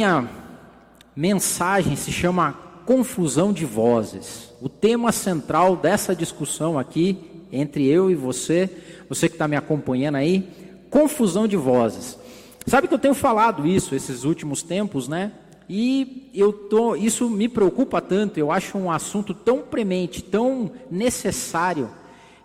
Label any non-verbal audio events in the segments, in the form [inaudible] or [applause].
minha mensagem se chama Confusão de Vozes. O tema central dessa discussão aqui, entre eu e você, você que está me acompanhando aí, confusão de vozes. Sabe que eu tenho falado isso esses últimos tempos, né? E eu tô, isso me preocupa tanto, eu acho um assunto tão premente, tão necessário,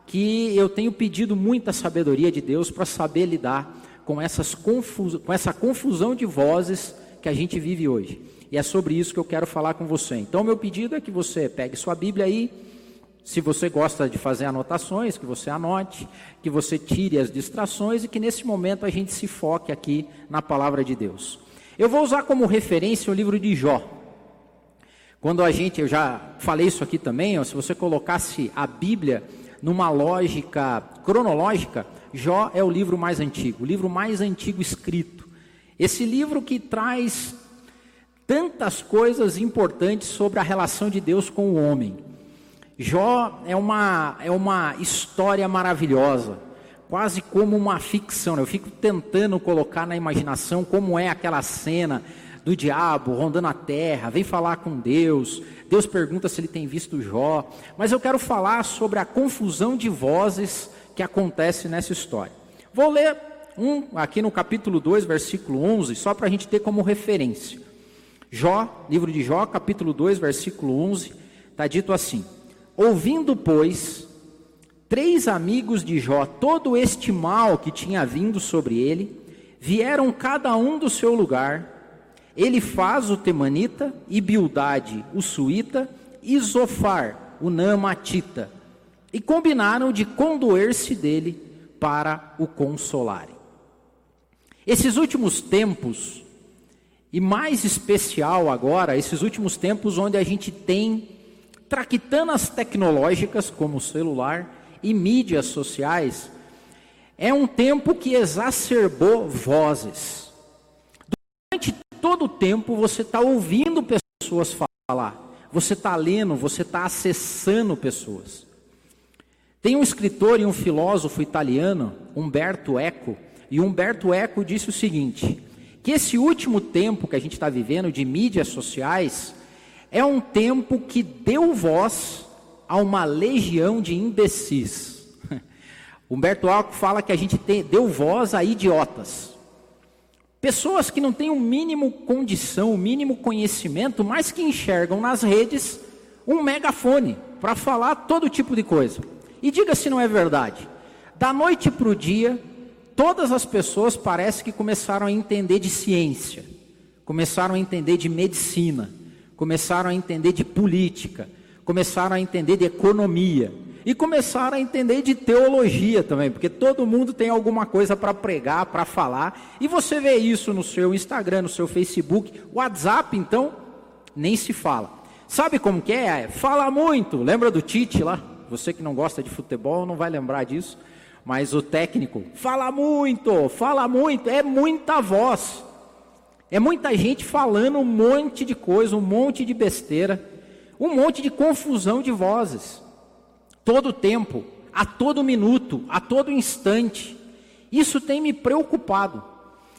que eu tenho pedido muita sabedoria de Deus para saber lidar com, essas confus, com essa confusão de vozes que a gente vive hoje. E é sobre isso que eu quero falar com você. Então, meu pedido é que você pegue sua Bíblia aí. Se você gosta de fazer anotações, que você anote, que você tire as distrações e que nesse momento a gente se foque aqui na palavra de Deus. Eu vou usar como referência o livro de Jó. Quando a gente, eu já falei isso aqui também, ó, se você colocasse a Bíblia numa lógica cronológica, Jó é o livro mais antigo, o livro mais antigo escrito. Esse livro que traz tantas coisas importantes sobre a relação de Deus com o homem. Jó é uma, é uma história maravilhosa, quase como uma ficção. Eu fico tentando colocar na imaginação como é aquela cena do diabo rondando a terra, vem falar com Deus. Deus pergunta se ele tem visto Jó. Mas eu quero falar sobre a confusão de vozes que acontece nessa história. Vou ler 1, aqui no capítulo 2, versículo 11, só para a gente ter como referência. Jó, livro de Jó, capítulo 2, versículo 11, está dito assim: Ouvindo, pois, três amigos de Jó todo este mal que tinha vindo sobre ele, vieram cada um do seu lugar. Ele faz o temanita, e Bildade o suíta, e Zofar o namatita, e combinaram de condoer-se dele para o consolarem. Esses últimos tempos, e mais especial agora, esses últimos tempos onde a gente tem traquitanas tecnológicas como o celular e mídias sociais, é um tempo que exacerbou vozes. Durante todo o tempo você está ouvindo pessoas falar, você está lendo, você está acessando pessoas. Tem um escritor e um filósofo italiano, Umberto Eco, e Humberto Eco disse o seguinte: que esse último tempo que a gente está vivendo de mídias sociais é um tempo que deu voz a uma legião de imbecis. [laughs] Humberto Eco fala que a gente tem, deu voz a idiotas. Pessoas que não têm o mínimo condição, o mínimo conhecimento, mas que enxergam nas redes um megafone para falar todo tipo de coisa. E diga se não é verdade. Da noite para o dia, todas as pessoas parece que começaram a entender de ciência, começaram a entender de medicina, começaram a entender de política, começaram a entender de economia e começaram a entender de teologia também, porque todo mundo tem alguma coisa para pregar, para falar, e você vê isso no seu Instagram, no seu Facebook, WhatsApp, então nem se fala. Sabe como que é? Fala muito. Lembra do Tite lá? Você que não gosta de futebol não vai lembrar disso. Mas o técnico fala muito, fala muito, é muita voz. É muita gente falando um monte de coisa, um monte de besteira, um monte de confusão de vozes. Todo tempo, a todo minuto, a todo instante. Isso tem me preocupado.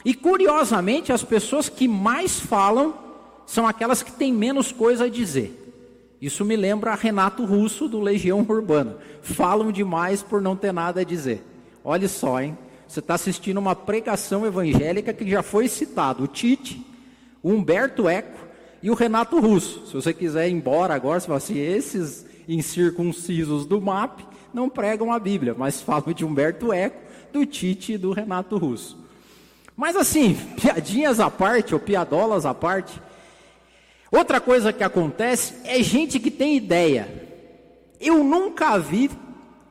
E curiosamente, as pessoas que mais falam são aquelas que têm menos coisa a dizer. Isso me lembra Renato Russo do Legião Urbana. Falam demais por não ter nada a dizer. Olha só, hein? Você está assistindo uma pregação evangélica que já foi citado: o Tite, o Humberto Eco e o Renato Russo. Se você quiser ir embora agora, fala assim: esses incircuncisos do MAP não pregam a Bíblia, mas falam de Humberto Eco, do Tite e do Renato Russo. Mas assim, [laughs] piadinhas à parte, ou piadolas à parte, Outra coisa que acontece é gente que tem ideia. Eu nunca vi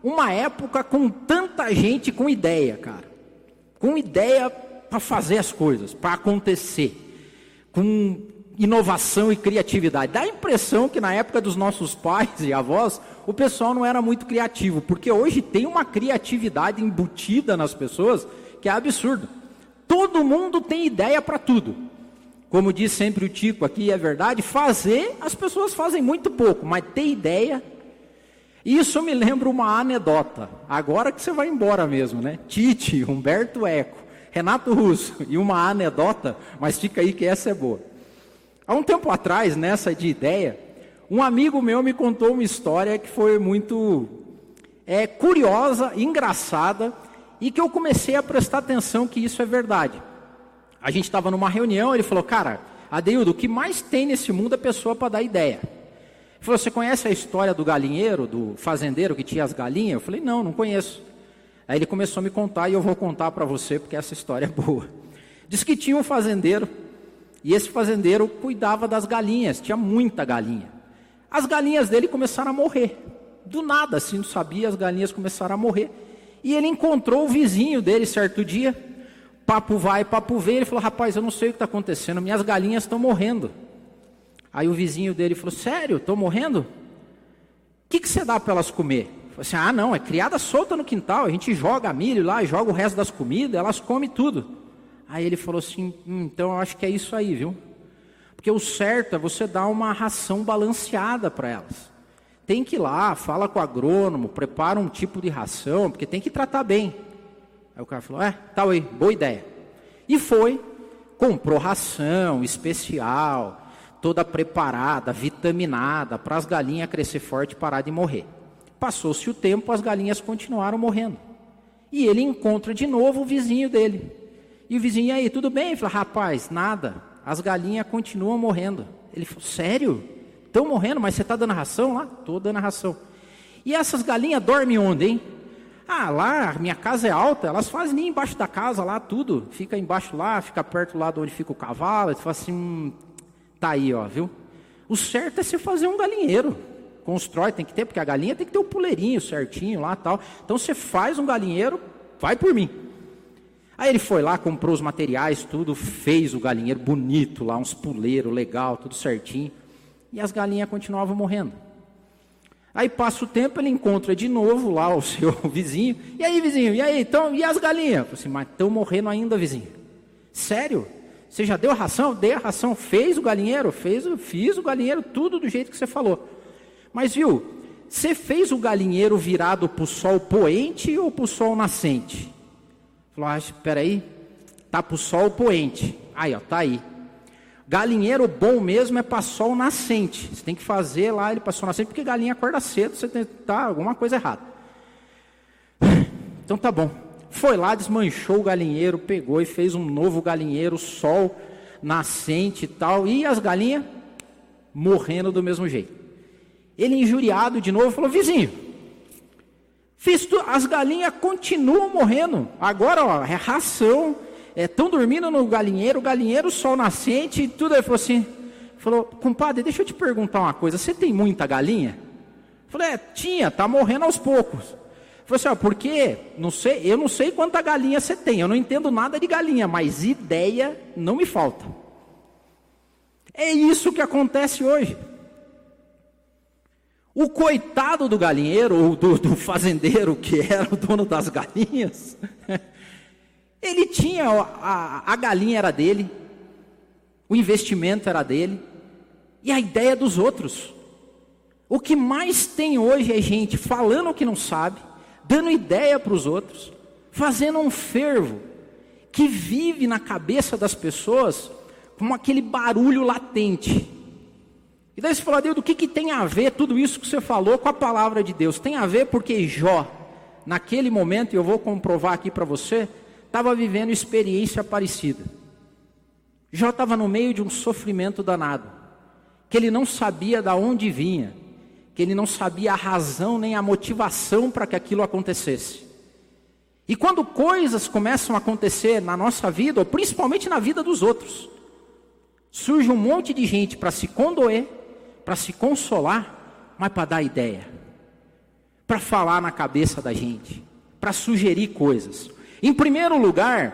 uma época com tanta gente com ideia, cara. Com ideia para fazer as coisas, para acontecer. Com inovação e criatividade. Dá a impressão que na época dos nossos pais e avós, o pessoal não era muito criativo, porque hoje tem uma criatividade embutida nas pessoas que é absurdo. Todo mundo tem ideia para tudo. Como diz sempre o Tico aqui, é verdade, fazer, as pessoas fazem muito pouco, mas ter ideia. Isso me lembra uma anedota. Agora que você vai embora mesmo, né? Tite, Humberto Eco, Renato Russo [laughs] e uma anedota, mas fica aí que essa é boa. Há um tempo atrás, nessa de ideia, um amigo meu me contou uma história que foi muito é, curiosa, engraçada, e que eu comecei a prestar atenção que isso é verdade. A gente estava numa reunião, ele falou, cara, Adeildo, o que mais tem nesse mundo é pessoa para dar ideia. Ele falou, você conhece a história do galinheiro, do fazendeiro que tinha as galinhas? Eu falei, não, não conheço. Aí ele começou a me contar e eu vou contar para você porque essa história é boa. Diz que tinha um fazendeiro e esse fazendeiro cuidava das galinhas, tinha muita galinha. As galinhas dele começaram a morrer. Do nada, assim, não sabia, as galinhas começaram a morrer. E ele encontrou o vizinho dele certo dia, papo vai, papo vem. Ele falou: Rapaz, eu não sei o que está acontecendo, minhas galinhas estão morrendo. Aí o vizinho dele falou: Sério, estão morrendo? O que, que você dá para elas comer? Falei assim: Ah, não, é criada solta no quintal, a gente joga milho lá, joga o resto das comidas, elas comem tudo. Aí ele falou assim: hum, Então eu acho que é isso aí, viu? Porque o certo é você dar uma ração balanceada para elas. Tem que ir lá, fala com o agrônomo, prepara um tipo de ração, porque tem que tratar bem. Aí o cara falou: É, tá aí, boa ideia. E foi, comprou ração especial, toda preparada, vitaminada, para as galinhas crescer forte e parar de morrer. Passou-se o tempo, as galinhas continuaram morrendo. E ele encontra de novo o vizinho dele. E o vizinho, aí, tudo bem? Ele falou: Rapaz, nada, as galinhas continuam morrendo. Ele falou: Sério? Estão morrendo, mas você está dando ração lá? Estou dando ração. E essas galinhas dormem onde, hein? Ah, lá, minha casa é alta, elas fazem nem embaixo da casa lá, tudo. Fica embaixo lá, fica perto lá de onde fica o cavalo. Você fala assim, hum, tá aí, ó, viu? O certo é você fazer um galinheiro. Constrói, tem que ter, porque a galinha tem que ter um puleirinho certinho lá tal. Então você faz um galinheiro, vai por mim. Aí ele foi lá, comprou os materiais, tudo, fez o galinheiro bonito lá, uns puleiros legal, tudo certinho e as galinhas continuavam morrendo. Aí passa o tempo, ele encontra de novo lá o seu [laughs] vizinho. E aí, vizinho? E aí? Então, e as galinhas? Assim, mas estão morrendo ainda, vizinho. Sério? Você já deu a ração? Dei a ração. Fez o galinheiro? Fez, fiz o galinheiro, tudo do jeito que você falou. Mas viu, você fez o galinheiro virado para o sol poente ou para o sol nascente? Falou, ah, espera aí, tá para o sol poente. Aí, ó, tá aí. Galinheiro bom mesmo é para sol nascente. Você tem que fazer lá ele para sol nascente, porque galinha acorda cedo, você tem tá alguma coisa errada. Então tá bom. Foi lá, desmanchou o galinheiro, pegou e fez um novo galinheiro, sol nascente e tal, e as galinhas morrendo do mesmo jeito. Ele injuriado de novo falou: "Vizinho, fiz tu... as galinhas continuam morrendo. Agora, ó, é ração, estão é, dormindo no galinheiro, o galinheiro, sol nascente e tudo. Ele falou assim, falou, compadre, deixa eu te perguntar uma coisa, você tem muita galinha? Falei, é, tinha, tá morrendo aos poucos. Falou assim, ó, porque, não sei, eu não sei quanta galinha você tem, eu não entendo nada de galinha, mas ideia não me falta. É isso que acontece hoje. O coitado do galinheiro, ou do, do fazendeiro que era o dono das galinhas, [laughs] Ele tinha, a, a galinha era dele, o investimento era dele, e a ideia dos outros. O que mais tem hoje é gente falando o que não sabe, dando ideia para os outros, fazendo um fervo que vive na cabeça das pessoas como aquele barulho latente. E daí você fala, Deus, do que, que tem a ver tudo isso que você falou com a palavra de Deus? Tem a ver porque Jó, naquele momento, e eu vou comprovar aqui para você, estava vivendo experiência parecida. Jó estava no meio de um sofrimento danado, que ele não sabia de onde vinha, que ele não sabia a razão nem a motivação para que aquilo acontecesse. E quando coisas começam a acontecer na nossa vida, ou principalmente na vida dos outros, surge um monte de gente para se condoer, para se consolar, mas para dar ideia, para falar na cabeça da gente, para sugerir coisas. Em primeiro lugar,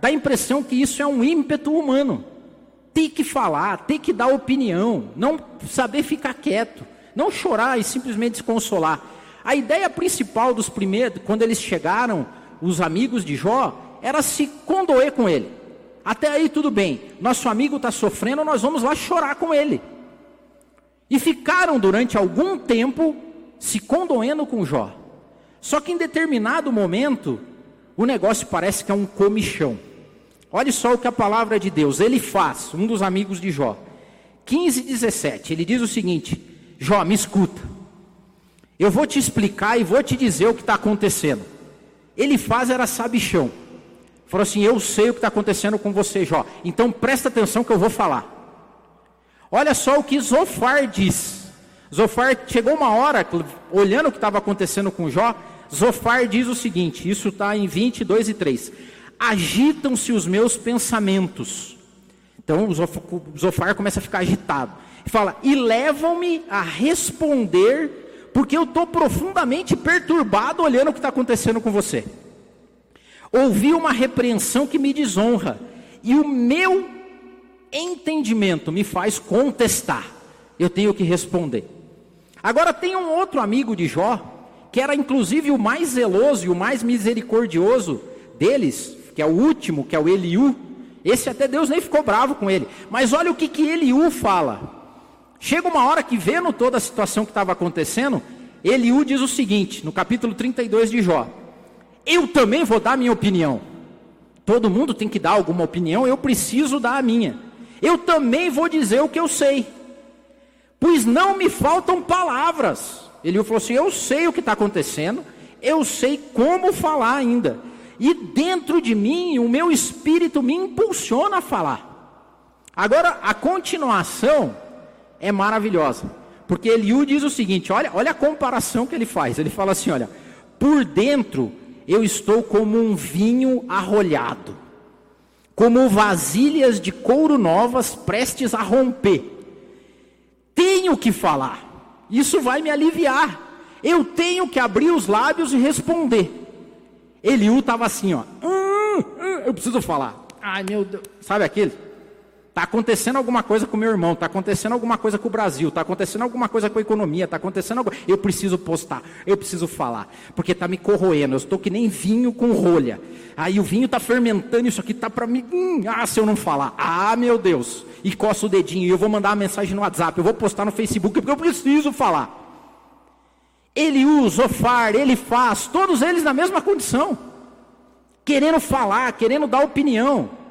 dá a impressão que isso é um ímpeto humano. Tem que falar, tem que dar opinião, não saber ficar quieto, não chorar e simplesmente desconsolar. A ideia principal dos primeiros, quando eles chegaram, os amigos de Jó, era se condoer com ele. Até aí tudo bem, nosso amigo está sofrendo, nós vamos lá chorar com ele. E ficaram durante algum tempo se condoendo com Jó. Só que em determinado momento, o negócio parece que é um comichão. Olha só o que a palavra de Deus, ele faz, um dos amigos de Jó. 15, 17. Ele diz o seguinte: Jó, me escuta. Eu vou te explicar e vou te dizer o que está acontecendo. Ele faz era sabichão. Falou assim: Eu sei o que está acontecendo com você, Jó. Então presta atenção que eu vou falar. Olha só o que Zofar diz. Zofar chegou uma hora, olhando o que estava acontecendo com Jó, Zofar diz o seguinte: isso está em 22 e 3. Agitam-se os meus pensamentos. Então Zofar começa a ficar agitado. E fala: E levam-me a responder, porque eu estou profundamente perturbado olhando o que está acontecendo com você. Ouvi uma repreensão que me desonra, e o meu entendimento me faz contestar. Eu tenho que responder. Agora tem um outro amigo de Jó, que era inclusive o mais zeloso e o mais misericordioso deles, que é o último, que é o Eliú. Esse até Deus nem ficou bravo com ele. Mas olha o que, que Eliú fala. Chega uma hora que, vendo toda a situação que estava acontecendo, Eliú diz o seguinte, no capítulo 32 de Jó: Eu também vou dar minha opinião. Todo mundo tem que dar alguma opinião, eu preciso dar a minha. Eu também vou dizer o que eu sei, pois não me faltam palavras. Ele falou assim: Eu sei o que está acontecendo, eu sei como falar ainda. E dentro de mim, o meu espírito me impulsiona a falar. Agora, a continuação é maravilhosa. Porque Eliú diz o seguinte: olha, olha a comparação que ele faz. Ele fala assim: olha, por dentro eu estou como um vinho arrolhado, como vasilhas de couro novas prestes a romper. Tenho que falar. Isso vai me aliviar. Eu tenho que abrir os lábios e responder. Eliú estava assim, ó. Hum, hum, eu preciso falar. Ai meu Deus. Sabe aquele? Está acontecendo alguma coisa com meu irmão, está acontecendo alguma coisa com o Brasil, está acontecendo alguma coisa com a economia, está acontecendo algo. Eu preciso postar, eu preciso falar, porque está me corroendo. Eu estou que nem vinho com rolha. Aí o vinho está fermentando, isso aqui está para mim. Hum, ah, se eu não falar, ah, meu Deus. E coça o dedinho, eu vou mandar uma mensagem no WhatsApp, eu vou postar no Facebook, porque eu preciso falar. Ele usa, Ofar, ele faz, todos eles na mesma condição, querendo falar, querendo dar opinião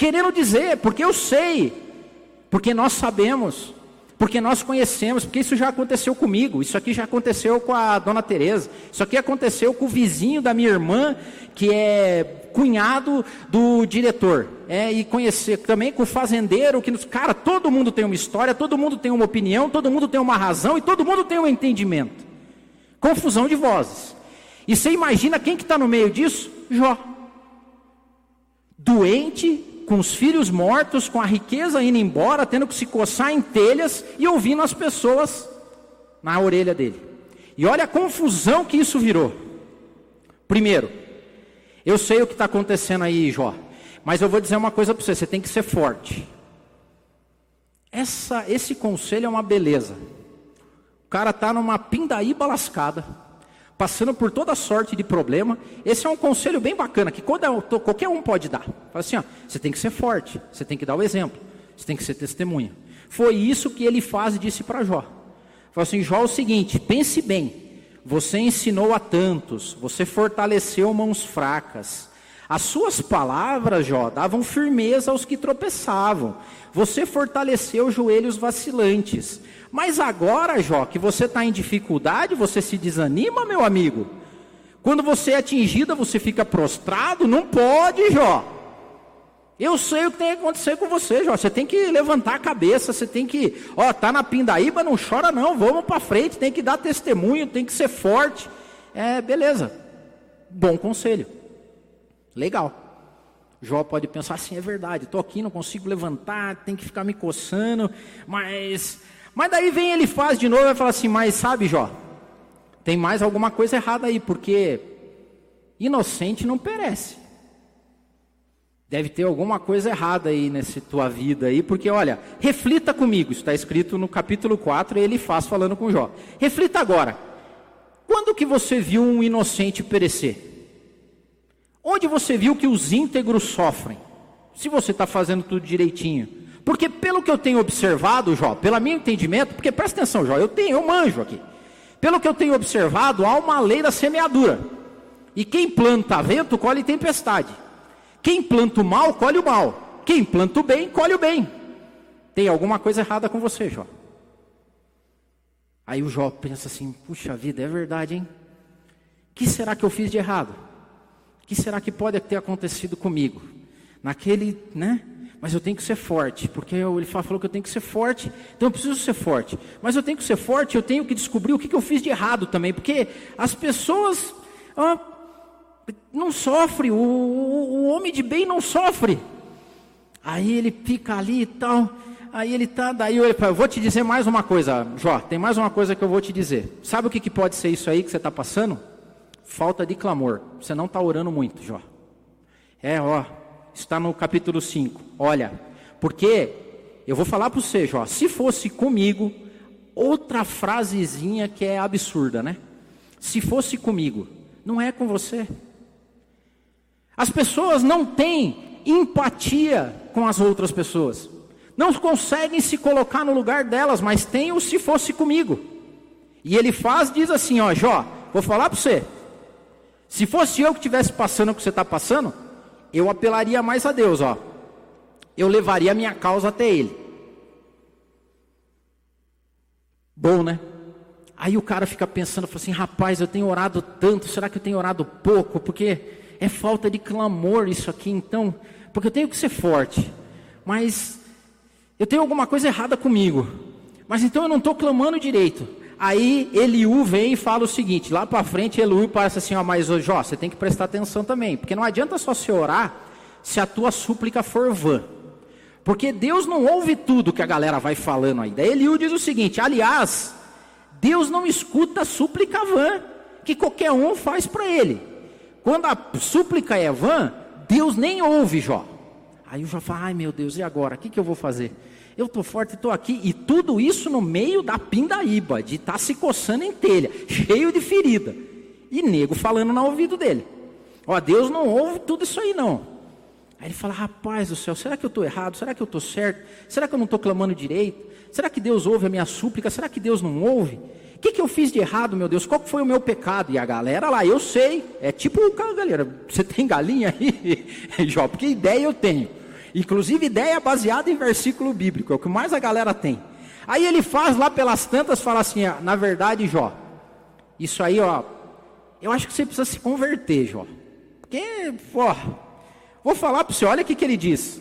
querendo dizer, porque eu sei, porque nós sabemos, porque nós conhecemos, porque isso já aconteceu comigo, isso aqui já aconteceu com a dona Teresa, isso aqui aconteceu com o vizinho da minha irmã, que é cunhado do diretor, é, e conhecer também com o fazendeiro, que nos, cara, todo mundo tem uma história, todo mundo tem uma opinião, todo mundo tem uma razão e todo mundo tem um entendimento. Confusão de vozes. E você imagina quem que está no meio disso? Jó. Doente, com os filhos mortos, com a riqueza indo embora, tendo que se coçar em telhas e ouvindo as pessoas na orelha dele. E olha a confusão que isso virou. Primeiro, eu sei o que está acontecendo aí, Jó, mas eu vou dizer uma coisa para você: você tem que ser forte. Essa, esse conselho é uma beleza. O cara está numa pindaíba lascada passando por toda sorte de problema. Esse é um conselho bem bacana que qualquer um pode dar. Fala assim, ó, você tem que ser forte, você tem que dar o exemplo, você tem que ser testemunha. Foi isso que ele faz e disse para Jó. Falou assim, Jó, é o seguinte, pense bem. Você ensinou a tantos, você fortaleceu mãos fracas. As suas palavras, Jó, davam firmeza aos que tropeçavam. Você fortaleceu joelhos vacilantes. Mas agora, Jó, que você está em dificuldade, você se desanima, meu amigo. Quando você é atingida, você fica prostrado? Não pode, Jó. Eu sei o que tem que acontecer com você, Jó. Você tem que levantar a cabeça, você tem que, ó, tá na pindaíba, não chora não, vamos para frente, tem que dar testemunho, tem que ser forte. É, beleza. Bom conselho. Legal. Jó pode pensar assim, é verdade, estou aqui, não consigo levantar, tem que ficar me coçando, mas mas daí vem ele faz de novo e fala assim: Mas sabe, Jó, tem mais alguma coisa errada aí, porque inocente não perece. Deve ter alguma coisa errada aí nessa tua vida aí, porque olha, reflita comigo, está escrito no capítulo 4, e ele faz falando com Jó. Reflita agora. Quando que você viu um inocente perecer? Onde você viu que os íntegros sofrem? Se você está fazendo tudo direitinho. Porque pelo que eu tenho observado, Jó, pelo meu entendimento, porque presta atenção, Jó, eu tenho, eu manjo aqui. Pelo que eu tenho observado, há uma lei da semeadura. E quem planta vento, colhe tempestade. Quem planta o mal, colhe o mal. Quem planta o bem, colhe o bem. Tem alguma coisa errada com você, Jó. Aí o Jó pensa assim: puxa vida, é verdade, hein? O que será que eu fiz de errado? O que será que pode ter acontecido comigo? Naquele, né? Mas eu tenho que ser forte, porque ele falou que eu tenho que ser forte, então eu preciso ser forte. Mas eu tenho que ser forte, eu tenho que descobrir o que, eu fiz de errado também, porque as pessoas ah, não sofrem, o, o, o homem de bem não sofre. Aí ele fica ali e tal. Aí ele tá, daí eu, eu vou te dizer mais uma coisa, Jó, tem mais uma coisa que eu vou te dizer. Sabe o que, que pode ser isso aí que você está passando? Falta de clamor. Você não está orando muito, Jó. É, ó, está no capítulo 5. Olha, porque eu vou falar para você, Jó, se fosse comigo, outra frasezinha que é absurda, né? Se fosse comigo, não é com você. As pessoas não têm empatia com as outras pessoas não conseguem se colocar no lugar delas, mas tem o se fosse comigo. E ele faz, diz assim: Ó, Jó, vou falar para você. Se fosse eu que estivesse passando o que você está passando, eu apelaria mais a Deus, ó. Eu levaria a minha causa até Ele. Bom, né? Aí o cara fica pensando, fala assim, rapaz, eu tenho orado tanto, será que eu tenho orado pouco? Porque é falta de clamor isso aqui, então, porque eu tenho que ser forte. Mas eu tenho alguma coisa errada comigo, mas então eu não estou clamando direito. Aí Eliú vem e fala o seguinte: lá para frente, Eliú parece assim, ó, mas ô, Jó, você tem que prestar atenção também, porque não adianta só se orar se a tua súplica for vã. Porque Deus não ouve tudo que a galera vai falando. Daí Eliú diz o seguinte: aliás, Deus não escuta súplica vã que qualquer um faz para ele. Quando a súplica é vã, Deus nem ouve Jó. Aí o Jó fala: ai meu Deus, e agora? O que, que eu vou fazer? Eu estou forte, estou aqui, e tudo isso no meio da pindaíba, de estar tá se coçando em telha, cheio de ferida, e nego falando no ouvido dele: Ó, Deus não ouve tudo isso aí não. Aí ele fala: Rapaz do céu, será que eu estou errado? Será que eu estou certo? Será que eu não estou clamando direito? Será que Deus ouve a minha súplica? Será que Deus não ouve? O que, que eu fiz de errado, meu Deus? Qual foi o meu pecado? E a galera lá, eu sei. É tipo, galera, você tem galinha aí? [laughs] Jó, porque ideia eu tenho. Inclusive ideia baseada em versículo bíblico, é o que mais a galera tem. Aí ele faz lá pelas tantas, fala assim, ah, na verdade, Jó, isso aí, ó, eu acho que você precisa se converter, Jó. Porque, ó, vou falar para você, olha o que, que ele diz.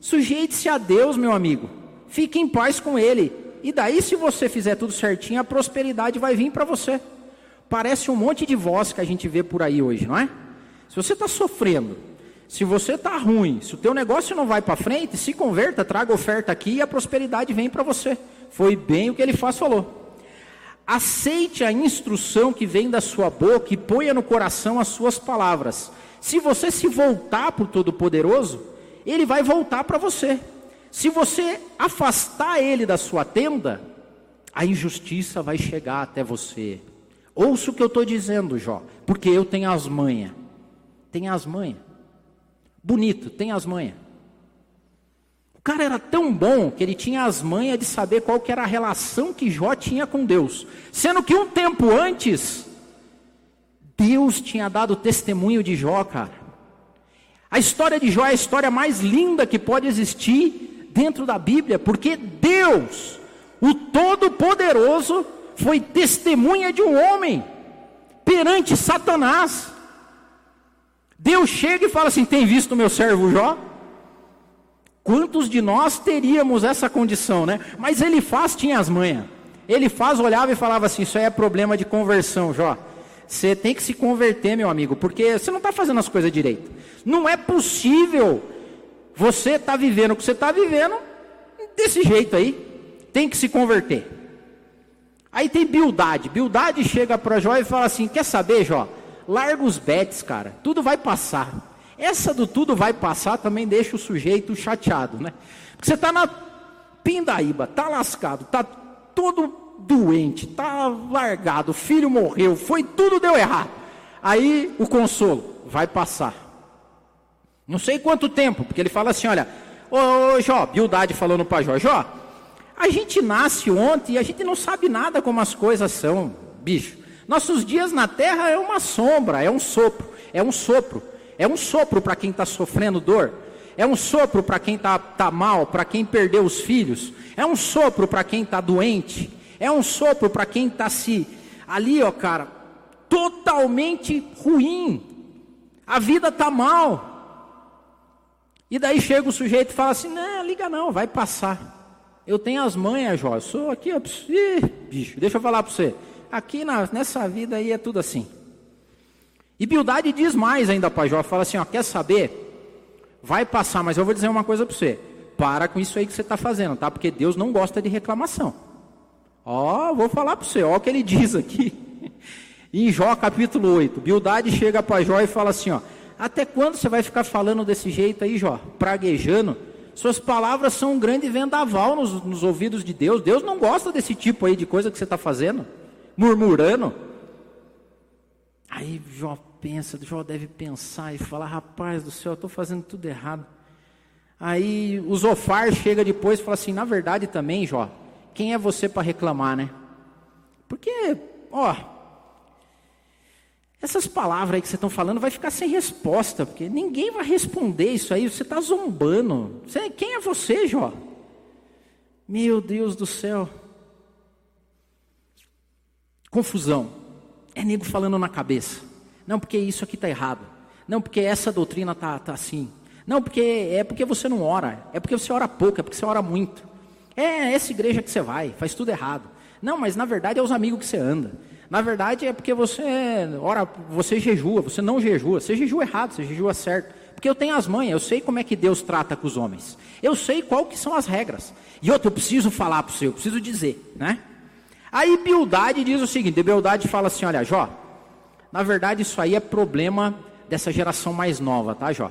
Sujeite-se a Deus, meu amigo. Fique em paz com Ele. E daí, se você fizer tudo certinho, a prosperidade vai vir para você. Parece um monte de voz que a gente vê por aí hoje, não é? Se você está sofrendo, se você está ruim, se o teu negócio não vai para frente, se converta, traga oferta aqui e a prosperidade vem para você. Foi bem o que ele faz falou. Aceite a instrução que vem da sua boca e ponha no coração as suas palavras. Se você se voltar para o Todo-Poderoso, ele vai voltar para você. Se você afastar ele da sua tenda, a injustiça vai chegar até você. Ouça o que eu estou dizendo, Jó, porque eu tenho as manhas. Tenho as manhas. Bonito, tem as manhas. O cara era tão bom que ele tinha as manhas de saber qual que era a relação que Jó tinha com Deus. Sendo que um tempo antes, Deus tinha dado testemunho de Jó, cara. A história de Jó é a história mais linda que pode existir dentro da Bíblia, porque Deus, o Todo-Poderoso, foi testemunha de um homem perante Satanás. Deus chega e fala assim: tem visto o meu servo Jó? Quantos de nós teríamos essa condição, né? Mas ele faz, tinha as manhas. Ele faz, olhava e falava assim: Isso aí é problema de conversão, Jó. Você tem que se converter, meu amigo, porque você não está fazendo as coisas direito. Não é possível você estar tá vivendo o que você está vivendo desse jeito aí. Tem que se converter. Aí tem Bildade. Bildade chega para Jó e fala assim: Quer saber, Jó? Larga os bets, cara. Tudo vai passar. Essa do tudo vai passar também deixa o sujeito chateado, né? Porque você está na pindaíba, tá lascado, tá todo doente, tá largado, filho morreu, foi tudo deu errado. Aí o consolo vai passar. Não sei quanto tempo, porque ele fala assim, olha, ô, Jó, Bildade falando para Jó, Jó, a gente nasce ontem e a gente não sabe nada como as coisas são, bicho. Nossos dias na terra é uma sombra, é um sopro, é um sopro, é um sopro para quem está sofrendo dor. É um sopro para quem está tá mal, para quem perdeu os filhos. É um sopro para quem está doente. É um sopro para quem está se ali, ó, cara, totalmente ruim. A vida está mal. E daí chega o sujeito e fala assim: não, liga não, vai passar. Eu tenho as manhas, Jó. Eu sou aqui, ó, bicho, deixa eu falar para você. Aqui na, nessa vida aí é tudo assim. E Bildade diz mais ainda para Jó, fala assim, ó, quer saber? Vai passar, mas eu vou dizer uma coisa para você. Para com isso aí que você está fazendo, tá? Porque Deus não gosta de reclamação. Ó, vou falar para você, ó o que ele [laughs] diz aqui. em Jó capítulo 8, Bildade chega para Jó e fala assim, ó, até quando você vai ficar falando desse jeito aí, Jó? Praguejando? Suas palavras são um grande vendaval nos, nos ouvidos de Deus. Deus não gosta desse tipo aí de coisa que você está fazendo, murmurando. Aí Jó pensa, Jó deve pensar e falar: rapaz do céu, eu estou fazendo tudo errado. Aí o Zofar chega depois e fala assim: na verdade também, Jó, quem é você para reclamar, né? Porque, ó, essas palavras aí que vocês estão falando vai ficar sem resposta, porque ninguém vai responder isso aí, você está zombando. Você, quem é você, Jó? Meu Deus do céu. Confusão. É nego falando na cabeça. Não, porque isso aqui está errado. Não, porque essa doutrina está tá assim. Não, porque é porque você não ora. É porque você ora pouco, é porque você ora muito. É essa igreja que você vai, faz tudo errado. Não, mas na verdade é os amigos que você anda. Na verdade é porque você ora, você jejua, você não jejua, você jejua errado, você jejua certo. Porque eu tenho as manhas, eu sei como é que Deus trata com os homens. Eu sei qual que são as regras. E outro, eu preciso falar para você, eu preciso dizer, né? Aí Bildade diz o seguinte, Bildade fala assim, olha, Jó, na verdade isso aí é problema dessa geração mais nova, tá, Jó?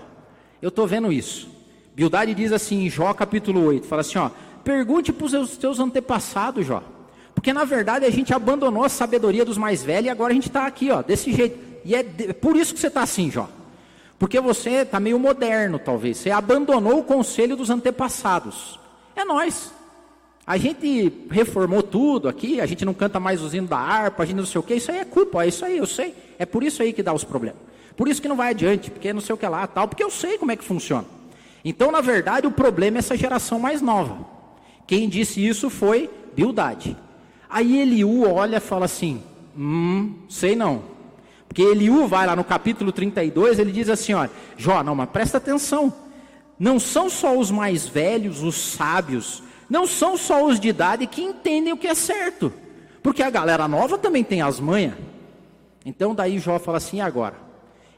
Eu estou vendo isso. Bildade diz assim, em Jó capítulo 8, fala assim, ó, pergunte para os teus antepassados, Jó. Porque na verdade a gente abandonou a sabedoria dos mais velhos e agora a gente está aqui, ó, desse jeito. E é por isso que você está assim, Jó. Porque você está meio moderno, talvez. Você abandonou o conselho dos antepassados. É nós. A gente reformou tudo aqui, a gente não canta mais hinos da harpa, a gente não sei o que, isso aí é culpa, é isso aí, eu sei. É por isso aí que dá os problemas. Por isso que não vai adiante, porque não sei o que lá, tal, porque eu sei como é que funciona. Então, na verdade, o problema é essa geração mais nova. Quem disse isso foi Bildade. Aí Eliú olha e fala assim: Hum, sei não. Porque Eliú vai lá no capítulo 32, ele diz assim: Olha, Jó, não, mas presta atenção. Não são só os mais velhos, os sábios, não são só os de idade que entendem o que é certo. Porque a galera nova também tem as manhas. Então daí Jó fala assim: agora,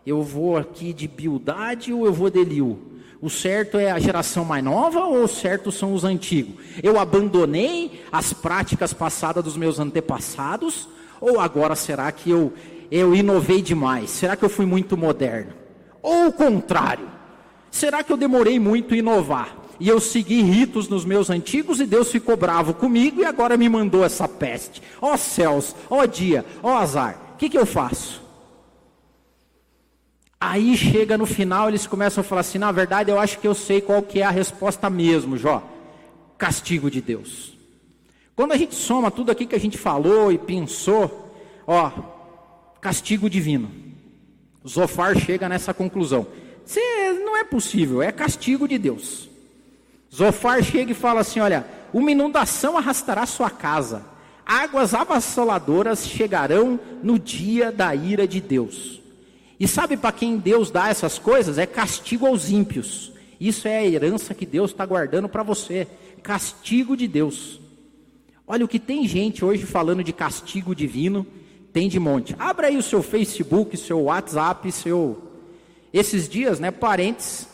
eu vou aqui de Bildade ou eu vou de Eliú? O certo é a geração mais nova ou o certo são os antigos? Eu abandonei as práticas passadas dos meus antepassados? Ou agora será que eu, eu inovei demais? Será que eu fui muito moderno? Ou o contrário? Será que eu demorei muito a inovar? E eu segui ritos nos meus antigos e Deus ficou bravo comigo e agora me mandou essa peste. Ó céus, ó dia, ó azar. O que, que eu faço? Aí chega no final, eles começam a falar assim: na verdade, eu acho que eu sei qual que é a resposta mesmo, Jó. Castigo de Deus. Quando a gente soma tudo aqui que a gente falou e pensou, ó, castigo divino. Zofar chega nessa conclusão. Cê, não é possível, é castigo de Deus. Zofar chega e fala assim: olha, uma inundação arrastará sua casa, águas avassaladoras chegarão no dia da ira de Deus. E sabe para quem Deus dá essas coisas? É castigo aos ímpios. Isso é a herança que Deus está guardando para você. Castigo de Deus. Olha o que tem gente hoje falando de castigo divino, tem de monte. Abra aí o seu Facebook, seu WhatsApp, seu. Esses dias, né, parentes,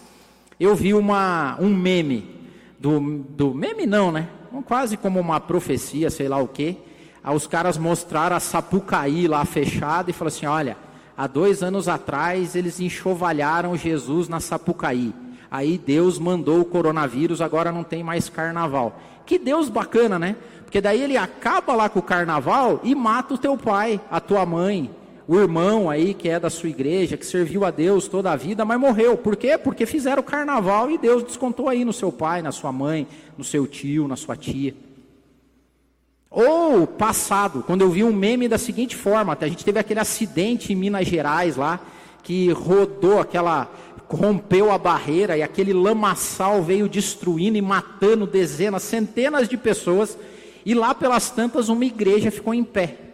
eu vi uma, um meme do, do meme não, né? Quase como uma profecia, sei lá o quê. Aí os caras mostraram a Sapucaí lá fechada e falaram assim: olha, há dois anos atrás eles enxovalharam Jesus na Sapucaí. Aí Deus mandou o coronavírus, agora não tem mais carnaval. Que Deus bacana, né? Porque daí ele acaba lá com o carnaval e mata o teu pai, a tua mãe, o irmão aí que é da sua igreja, que serviu a Deus toda a vida, mas morreu. Por quê? Porque fizeram o carnaval e Deus descontou aí no seu pai, na sua mãe, no seu tio, na sua tia. Ou passado, quando eu vi um meme da seguinte forma, a gente teve aquele acidente em Minas Gerais lá, que rodou aquela rompeu a barreira e aquele lamaçal veio destruindo e matando dezenas, centenas de pessoas, e lá pelas tantas uma igreja ficou em pé.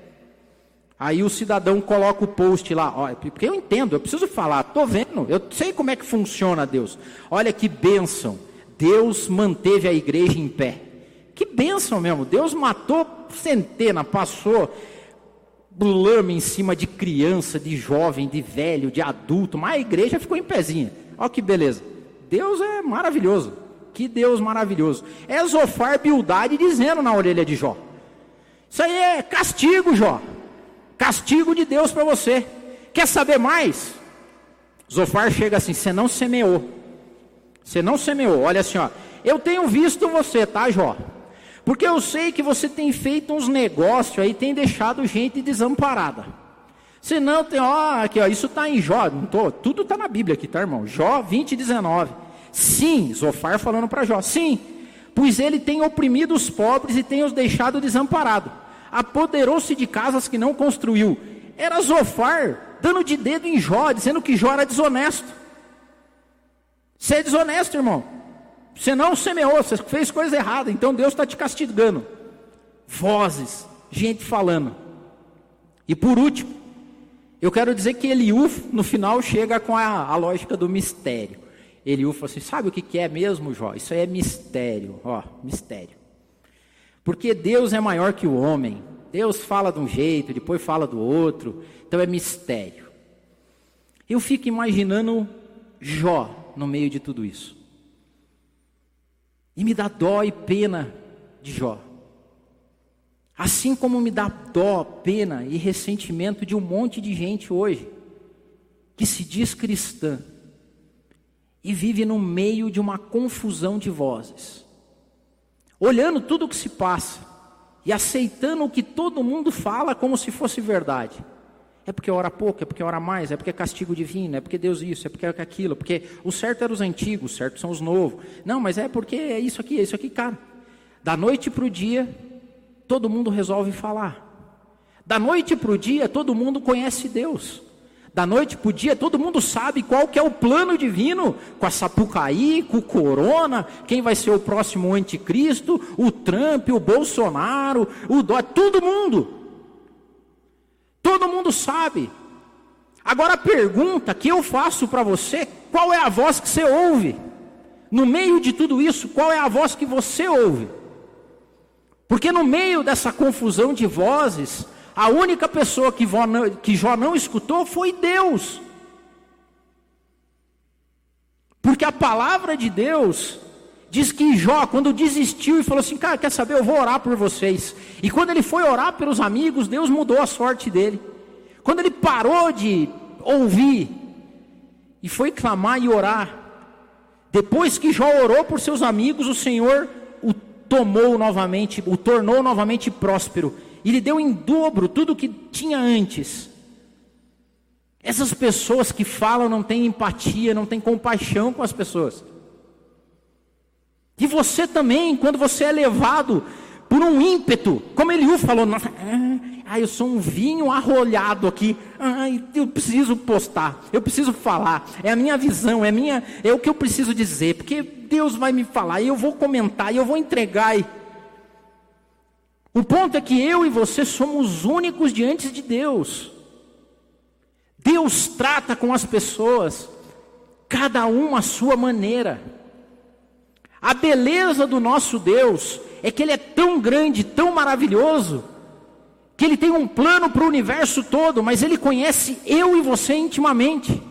Aí o cidadão coloca o post lá, porque eu entendo, eu preciso falar, estou vendo, eu sei como é que funciona Deus. Olha que bênção, Deus manteve a igreja em pé. Que bênção mesmo, Deus matou centena, passou lame em cima de criança, de jovem, de velho, de adulto, mas a igreja ficou em pezinha. Olha que beleza. Deus é maravilhoso. Que Deus maravilhoso. É Zofar Bildade dizendo na orelha de Jó. Isso aí é castigo, Jó. Castigo de Deus para você. Quer saber mais? Zofar chega assim: você não semeou. Você não semeou. Olha assim, ó. Eu tenho visto você, tá, Jó? Porque eu sei que você tem feito uns negócios aí, tem deixado gente desamparada. Se não, tem, ó, aqui, ó, isso está em Jó, não tô, tudo está na Bíblia aqui, tá, irmão? Jó 20, 19. Sim, Zofar falando para Jó, sim, pois ele tem oprimido os pobres e tem os deixado desamparados. Apoderou-se de casas que não construiu. Era Zofar dando de dedo em Jó, dizendo que Jó era desonesto. Você é desonesto, irmão. Você não semeou, você fez coisa errada, então Deus está te castigando. Vozes, gente falando. E por último, eu quero dizer que Eliú, no final, chega com a, a lógica do mistério. Eliú fala assim: sabe o que, que é mesmo, Jó? Isso aí é mistério, ó, mistério. Porque Deus é maior que o homem. Deus fala de um jeito, depois fala do outro. Então é mistério. Eu fico imaginando Jó no meio de tudo isso. E me dá dó e pena de Jó. Assim como me dá dó, pena e ressentimento de um monte de gente hoje que se diz cristã e vive no meio de uma confusão de vozes, olhando tudo o que se passa e aceitando o que todo mundo fala como se fosse verdade. É porque ora pouco, é porque ora mais, é porque é castigo divino, é porque Deus isso, é porque é aquilo, porque o certo era os antigos, os certos são os novos. Não, mas é porque é isso aqui, é isso aqui, cara. Da noite para o dia, todo mundo resolve falar. Da noite para o dia, todo mundo conhece Deus. Da noite para o dia, todo mundo sabe qual que é o plano divino, com a Sapucaí, com o Corona, quem vai ser o próximo anticristo, o Trump, o Bolsonaro, o Dó, todo mundo. Todo mundo sabe. Agora a pergunta que eu faço para você, qual é a voz que você ouve? No meio de tudo isso, qual é a voz que você ouve? Porque no meio dessa confusão de vozes, a única pessoa que, que Jó não escutou foi Deus. Porque a palavra de Deus Diz que Jó, quando desistiu e falou assim: Cara, quer saber? Eu vou orar por vocês. E quando ele foi orar pelos amigos, Deus mudou a sorte dele. Quando ele parou de ouvir e foi clamar e orar, depois que Jó orou por seus amigos, o Senhor o tomou novamente, o tornou novamente próspero e lhe deu em dobro tudo o que tinha antes. Essas pessoas que falam não têm empatia, não têm compaixão com as pessoas. E você também, quando você é levado por um ímpeto, como Eliú falou, nossa, ah, eu sou um vinho arrolhado aqui, ah, eu preciso postar, eu preciso falar, é a minha visão, é, minha, é o que eu preciso dizer, porque Deus vai me falar, e eu vou comentar, e eu vou entregar. E... O ponto é que eu e você somos únicos diante de Deus. Deus trata com as pessoas, cada um à sua maneira. A beleza do nosso Deus é que Ele é tão grande, tão maravilhoso, que Ele tem um plano para o universo todo, mas Ele conhece eu e você intimamente.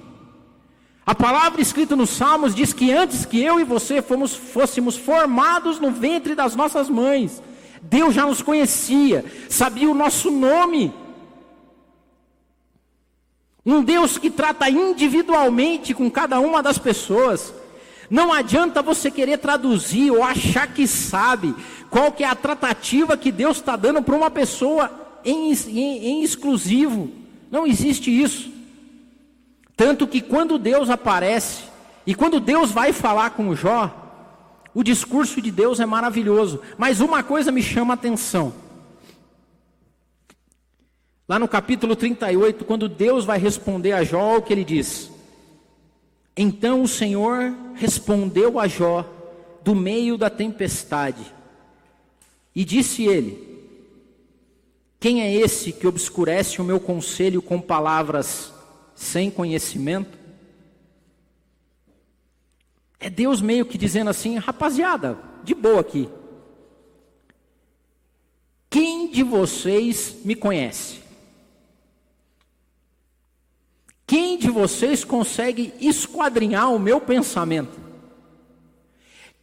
A palavra escrita nos Salmos diz que antes que eu e você fomos, fôssemos formados no ventre das nossas mães, Deus já nos conhecia, sabia o nosso nome. Um Deus que trata individualmente com cada uma das pessoas. Não adianta você querer traduzir ou achar que sabe qual que é a tratativa que Deus está dando para uma pessoa em, em, em exclusivo. Não existe isso. Tanto que quando Deus aparece e quando Deus vai falar com Jó, o discurso de Deus é maravilhoso. Mas uma coisa me chama a atenção. Lá no capítulo 38, quando Deus vai responder a Jó, o que ele diz? Então o Senhor respondeu a Jó do meio da tempestade e disse ele: Quem é esse que obscurece o meu conselho com palavras sem conhecimento? É Deus meio que dizendo assim, rapaziada, de boa aqui. Quem de vocês me conhece? Quem de vocês consegue esquadrinhar o meu pensamento?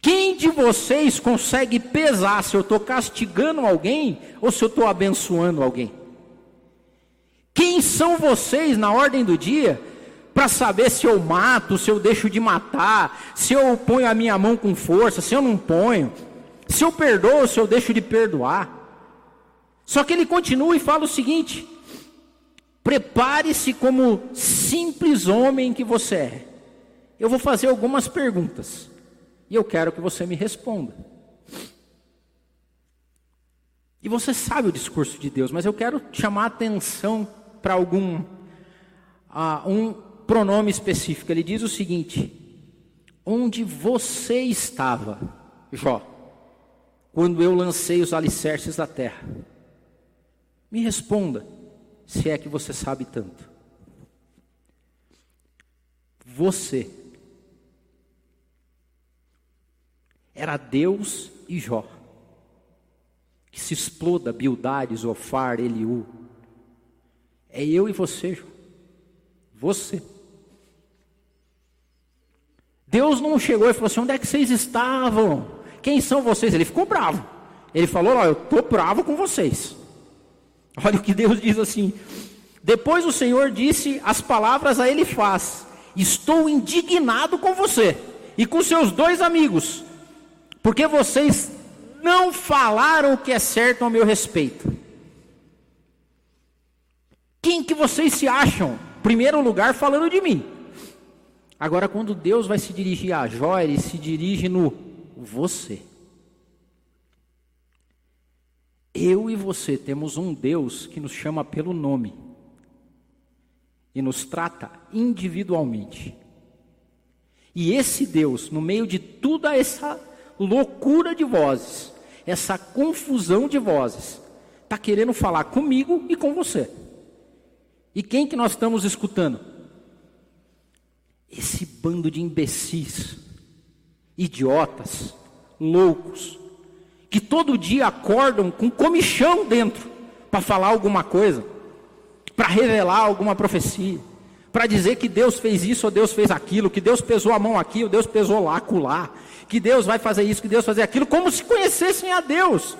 Quem de vocês consegue pesar se eu estou castigando alguém ou se eu estou abençoando alguém? Quem são vocês na ordem do dia para saber se eu mato, se eu deixo de matar, se eu ponho a minha mão com força, se eu não ponho, se eu perdoo, se eu deixo de perdoar? Só que ele continua e fala o seguinte: prepare-se como simples homem que você é. Eu vou fazer algumas perguntas e eu quero que você me responda. E você sabe o discurso de Deus, mas eu quero chamar atenção para algum uh, um pronome específico. Ele diz o seguinte: onde você estava, Jó, quando eu lancei os alicerces da terra? Me responda, se é que você sabe tanto. Você era Deus e Jó. Que se exploda Bildade, Zofar, Eliú. É eu e você, Jó. Você. Deus não chegou e falou assim: onde é que vocês estavam? Quem são vocês? Ele ficou bravo. Ele falou: ó, eu estou bravo com vocês. [laughs] Olha o que Deus diz assim. Depois o Senhor disse as palavras a ele faz: Estou indignado com você e com seus dois amigos, porque vocês não falaram o que é certo ao meu respeito. Quem que vocês se acham? Primeiro lugar falando de mim. Agora quando Deus vai se dirigir a Jó, ele se dirige no você. Eu e você temos um Deus que nos chama pelo nome e nos trata individualmente. E esse Deus, no meio de toda essa loucura de vozes, essa confusão de vozes, está querendo falar comigo e com você. E quem que nós estamos escutando? Esse bando de imbecis, idiotas, loucos, que todo dia acordam com comichão dentro para falar alguma coisa, para revelar alguma profecia, para dizer que Deus fez isso ou Deus fez aquilo, que Deus pesou a mão aqui ou Deus pesou lá, acolá, que Deus vai fazer isso, que Deus vai fazer aquilo, como se conhecessem a Deus,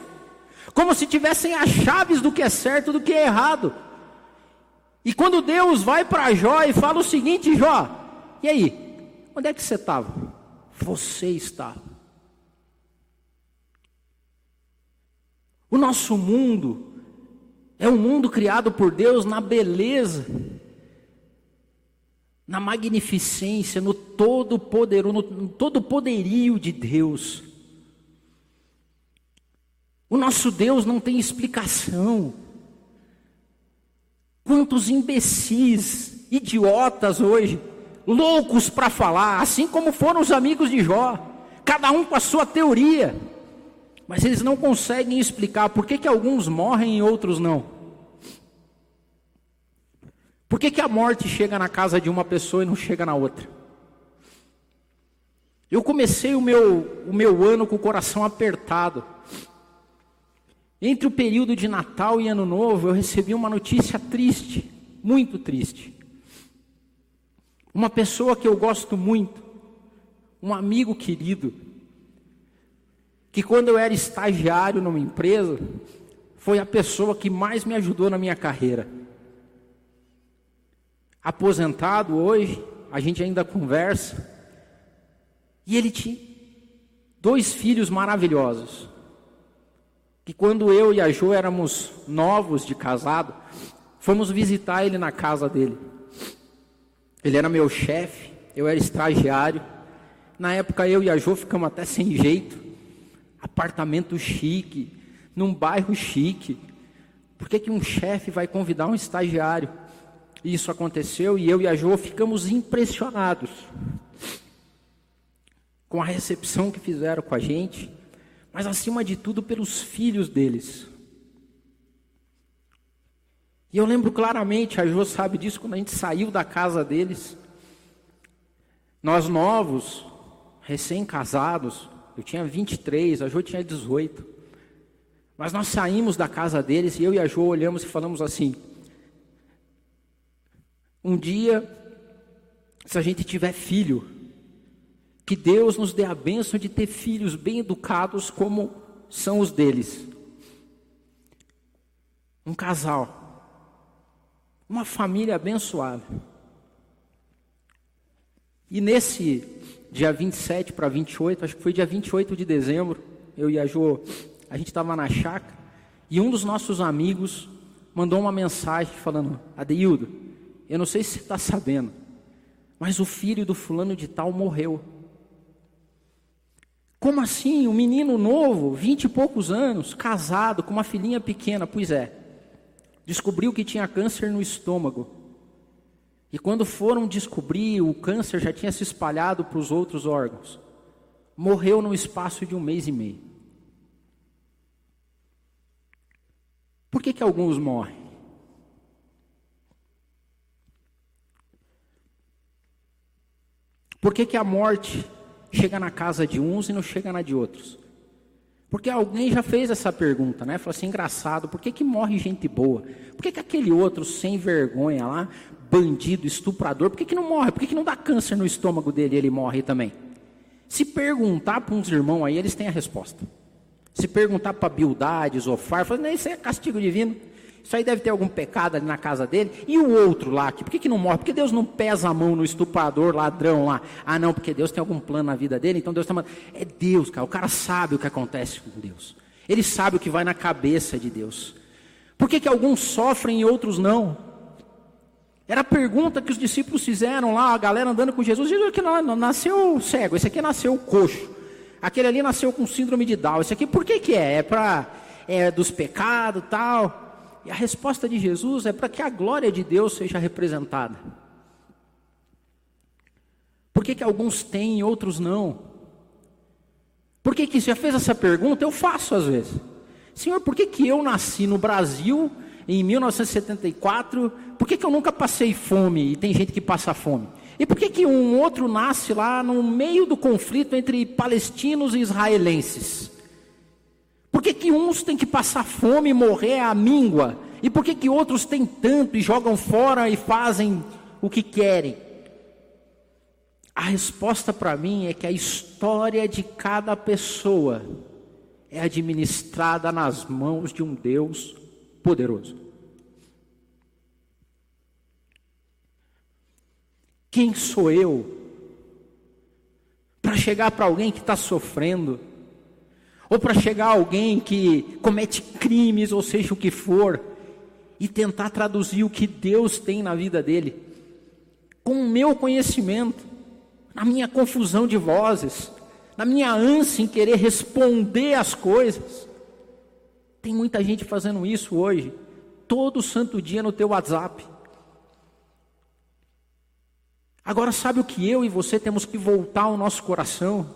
como se tivessem as chaves do que é certo e do que é errado. E quando Deus vai para Jó e fala o seguinte: Jó, e aí, onde é que você estava? Você estava. O nosso mundo é um mundo criado por Deus na beleza, na magnificência, no todo poder, no, no todo poderio de Deus. O nosso Deus não tem explicação. Quantos imbecis, idiotas hoje, loucos para falar, assim como foram os amigos de Jó, cada um com a sua teoria. Mas eles não conseguem explicar por que, que alguns morrem e outros não. Por que, que a morte chega na casa de uma pessoa e não chega na outra? Eu comecei o meu, o meu ano com o coração apertado. Entre o período de Natal e Ano Novo, eu recebi uma notícia triste, muito triste. Uma pessoa que eu gosto muito, um amigo querido, que quando eu era estagiário numa empresa, foi a pessoa que mais me ajudou na minha carreira. Aposentado hoje, a gente ainda conversa. E ele tinha dois filhos maravilhosos. Que quando eu e a Jo éramos novos de casado, fomos visitar ele na casa dele. Ele era meu chefe, eu era estagiário. Na época eu e a Jo ficamos até sem jeito apartamento chique, num bairro chique. Por que, que um chefe vai convidar um estagiário? Isso aconteceu e eu e a Jo ficamos impressionados. com a recepção que fizeram com a gente, mas acima de tudo pelos filhos deles. E eu lembro claramente, a Jo sabe disso, quando a gente saiu da casa deles, nós novos, recém-casados, eu tinha 23, a Jo tinha 18. Mas nós saímos da casa deles e eu e a Jo olhamos e falamos assim: um dia, se a gente tiver filho, que Deus nos dê a bênção de ter filhos bem educados como são os deles. Um casal, uma família abençoada. E nesse dia 27 para 28, acho que foi dia 28 de dezembro, eu e a Jo, a gente estava na chácara, e um dos nossos amigos mandou uma mensagem falando: Adeildo, eu não sei se você está sabendo, mas o filho do fulano de tal morreu. Como assim? Um menino novo, vinte e poucos anos, casado, com uma filhinha pequena. Pois é, descobriu que tinha câncer no estômago. E quando foram descobrir, o câncer já tinha se espalhado para os outros órgãos. Morreu no espaço de um mês e meio. Por que, que alguns morrem? Por que, que a morte chega na casa de uns e não chega na de outros? Porque alguém já fez essa pergunta, né? Falou assim, engraçado, por que, que morre gente boa? Por que, que aquele outro sem vergonha lá, bandido, estuprador, por que, que não morre? Por que, que não dá câncer no estômago dele e ele morre também? Se perguntar para uns irmãos aí, eles têm a resposta. Se perguntar para Bildades ou fala, isso é castigo divino. Isso aí deve ter algum pecado ali na casa dele. E o outro lá, que, por que, que não morre? Porque Deus não pesa a mão no estuprador, ladrão lá. Ah, não, porque Deus tem algum plano na vida dele, então Deus está mandando. É Deus, cara. O cara sabe o que acontece com Deus. Ele sabe o que vai na cabeça de Deus. Por que, que alguns sofrem e outros não? Era a pergunta que os discípulos fizeram lá, a galera andando com Jesus. Jesus que nasceu cego, esse aqui nasceu coxo. Aquele ali nasceu com síndrome de Down. Esse aqui por que, que é? É para é dos pecados tal. E a resposta de Jesus é para que a glória de Deus seja representada. Por que, que alguns têm e outros não? Por que, que já fez essa pergunta? Eu faço às vezes. Senhor, por que, que eu nasci no Brasil em 1974? Por que, que eu nunca passei fome e tem gente que passa fome? E por que, que um outro nasce lá no meio do conflito entre palestinos e israelenses? Por que, que uns têm que passar fome e morrer à míngua? E por que, que outros têm tanto e jogam fora e fazem o que querem? A resposta para mim é que a história de cada pessoa é administrada nas mãos de um Deus poderoso. Quem sou eu para chegar para alguém que está sofrendo? Ou para chegar alguém que comete crimes, ou seja o que for, e tentar traduzir o que Deus tem na vida dele, com o meu conhecimento, na minha confusão de vozes, na minha ânsia em querer responder as coisas. Tem muita gente fazendo isso hoje, todo santo dia no teu WhatsApp. Agora, sabe o que eu e você temos que voltar o nosso coração?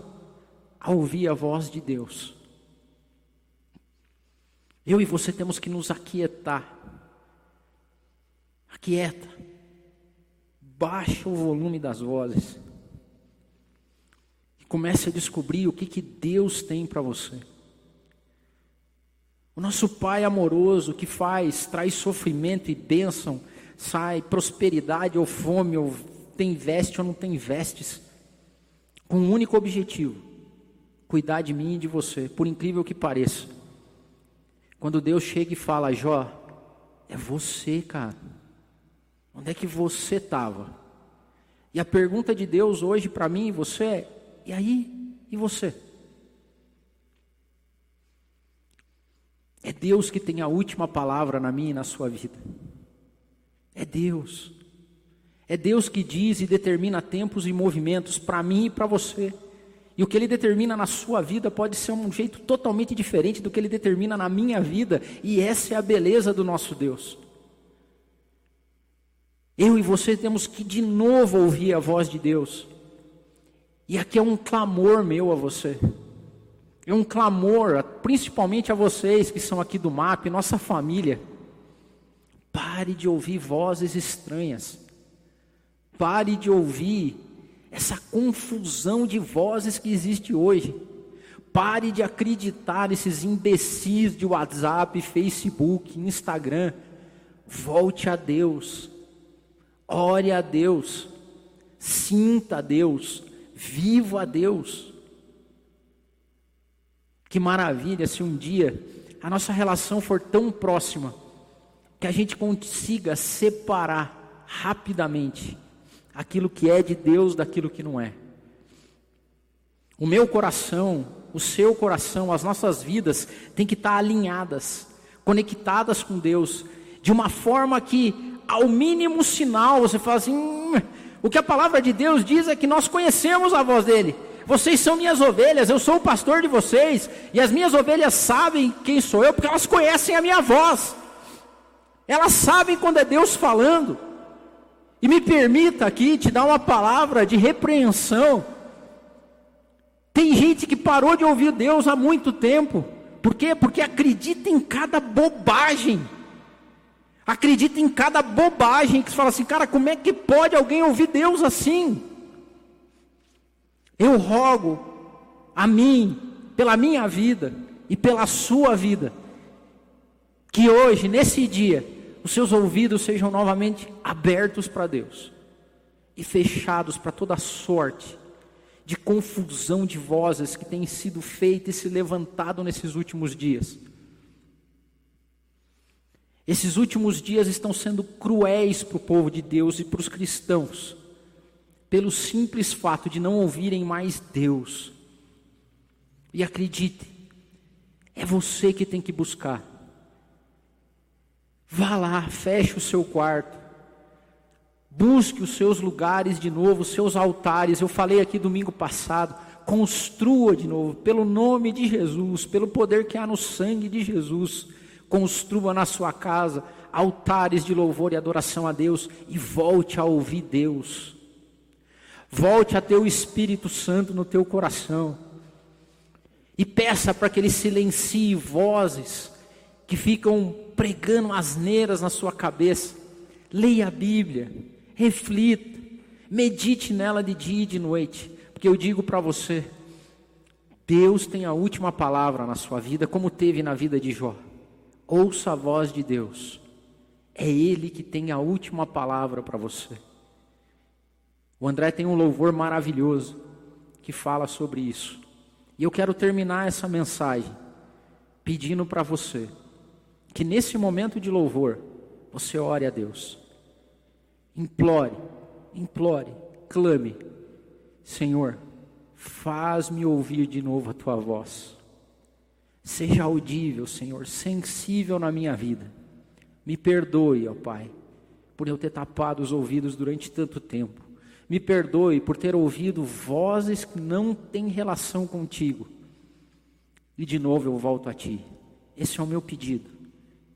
A ouvir a voz de Deus. Eu e você temos que nos aquietar. Aquieta. Baixa o volume das vozes. E comece a descobrir o que, que Deus tem para você. O nosso Pai amoroso que faz, traz sofrimento e bênção, sai prosperidade ou fome, ou tem veste ou não tem vestes, com um único objetivo: cuidar de mim e de você, por incrível que pareça. Quando Deus chega e fala, Jó, é você, cara. Onde é que você estava? E a pergunta de Deus hoje para mim e você é: e aí? E você? É Deus que tem a última palavra na minha e na sua vida. É Deus. É Deus que diz e determina tempos e movimentos para mim e para você. E o que ele determina na sua vida pode ser um jeito totalmente diferente do que ele determina na minha vida, e essa é a beleza do nosso Deus. Eu e você temos que de novo ouvir a voz de Deus. E aqui é um clamor meu a você. É um clamor, principalmente a vocês que são aqui do MAP, nossa família. Pare de ouvir vozes estranhas. Pare de ouvir essa confusão de vozes que existe hoje. Pare de acreditar nesses imbecis de WhatsApp, Facebook, Instagram. Volte a Deus. Ore a Deus. Sinta a Deus. Viva a Deus. Que maravilha se um dia a nossa relação for tão próxima que a gente consiga separar rapidamente aquilo que é de Deus daquilo que não é. O meu coração, o seu coração, as nossas vidas têm que estar alinhadas, conectadas com Deus, de uma forma que, ao mínimo sinal, você fala assim: hum, o que a palavra de Deus diz é que nós conhecemos a voz dele. Vocês são minhas ovelhas, eu sou o pastor de vocês, e as minhas ovelhas sabem quem sou eu, porque elas conhecem a minha voz, elas sabem quando é Deus falando. E me permita aqui te dar uma palavra de repreensão. Tem gente que parou de ouvir Deus há muito tempo. Por quê? Porque acredita em cada bobagem. Acredita em cada bobagem que se fala assim, cara, como é que pode alguém ouvir Deus assim? Eu rogo a mim, pela minha vida e pela sua vida, que hoje, nesse dia, os seus ouvidos sejam novamente abertos para Deus e fechados para toda sorte de confusão de vozes que tem sido feita e se levantado nesses últimos dias. Esses últimos dias estão sendo cruéis para o povo de Deus e para os cristãos, pelo simples fato de não ouvirem mais Deus. E acredite, é você que tem que buscar Vá lá, feche o seu quarto. Busque os seus lugares de novo, os seus altares. Eu falei aqui domingo passado. Construa de novo, pelo nome de Jesus, pelo poder que há no sangue de Jesus. Construa na sua casa altares de louvor e adoração a Deus e volte a ouvir Deus. Volte a ter o Espírito Santo no teu coração. E peça para que ele silencie vozes que ficam pregando asneiras na sua cabeça. Leia a Bíblia, reflita, medite nela de dia e de noite, porque eu digo para você, Deus tem a última palavra na sua vida, como teve na vida de Jó. Ouça a voz de Deus. É Ele que tem a última palavra para você. O André tem um louvor maravilhoso que fala sobre isso. E eu quero terminar essa mensagem pedindo para você que nesse momento de louvor você ore a Deus. Implore, implore, clame: Senhor, faz-me ouvir de novo a tua voz. Seja audível, Senhor, sensível na minha vida. Me perdoe, ó Pai, por eu ter tapado os ouvidos durante tanto tempo. Me perdoe por ter ouvido vozes que não têm relação contigo. E de novo eu volto a Ti. Esse é o meu pedido.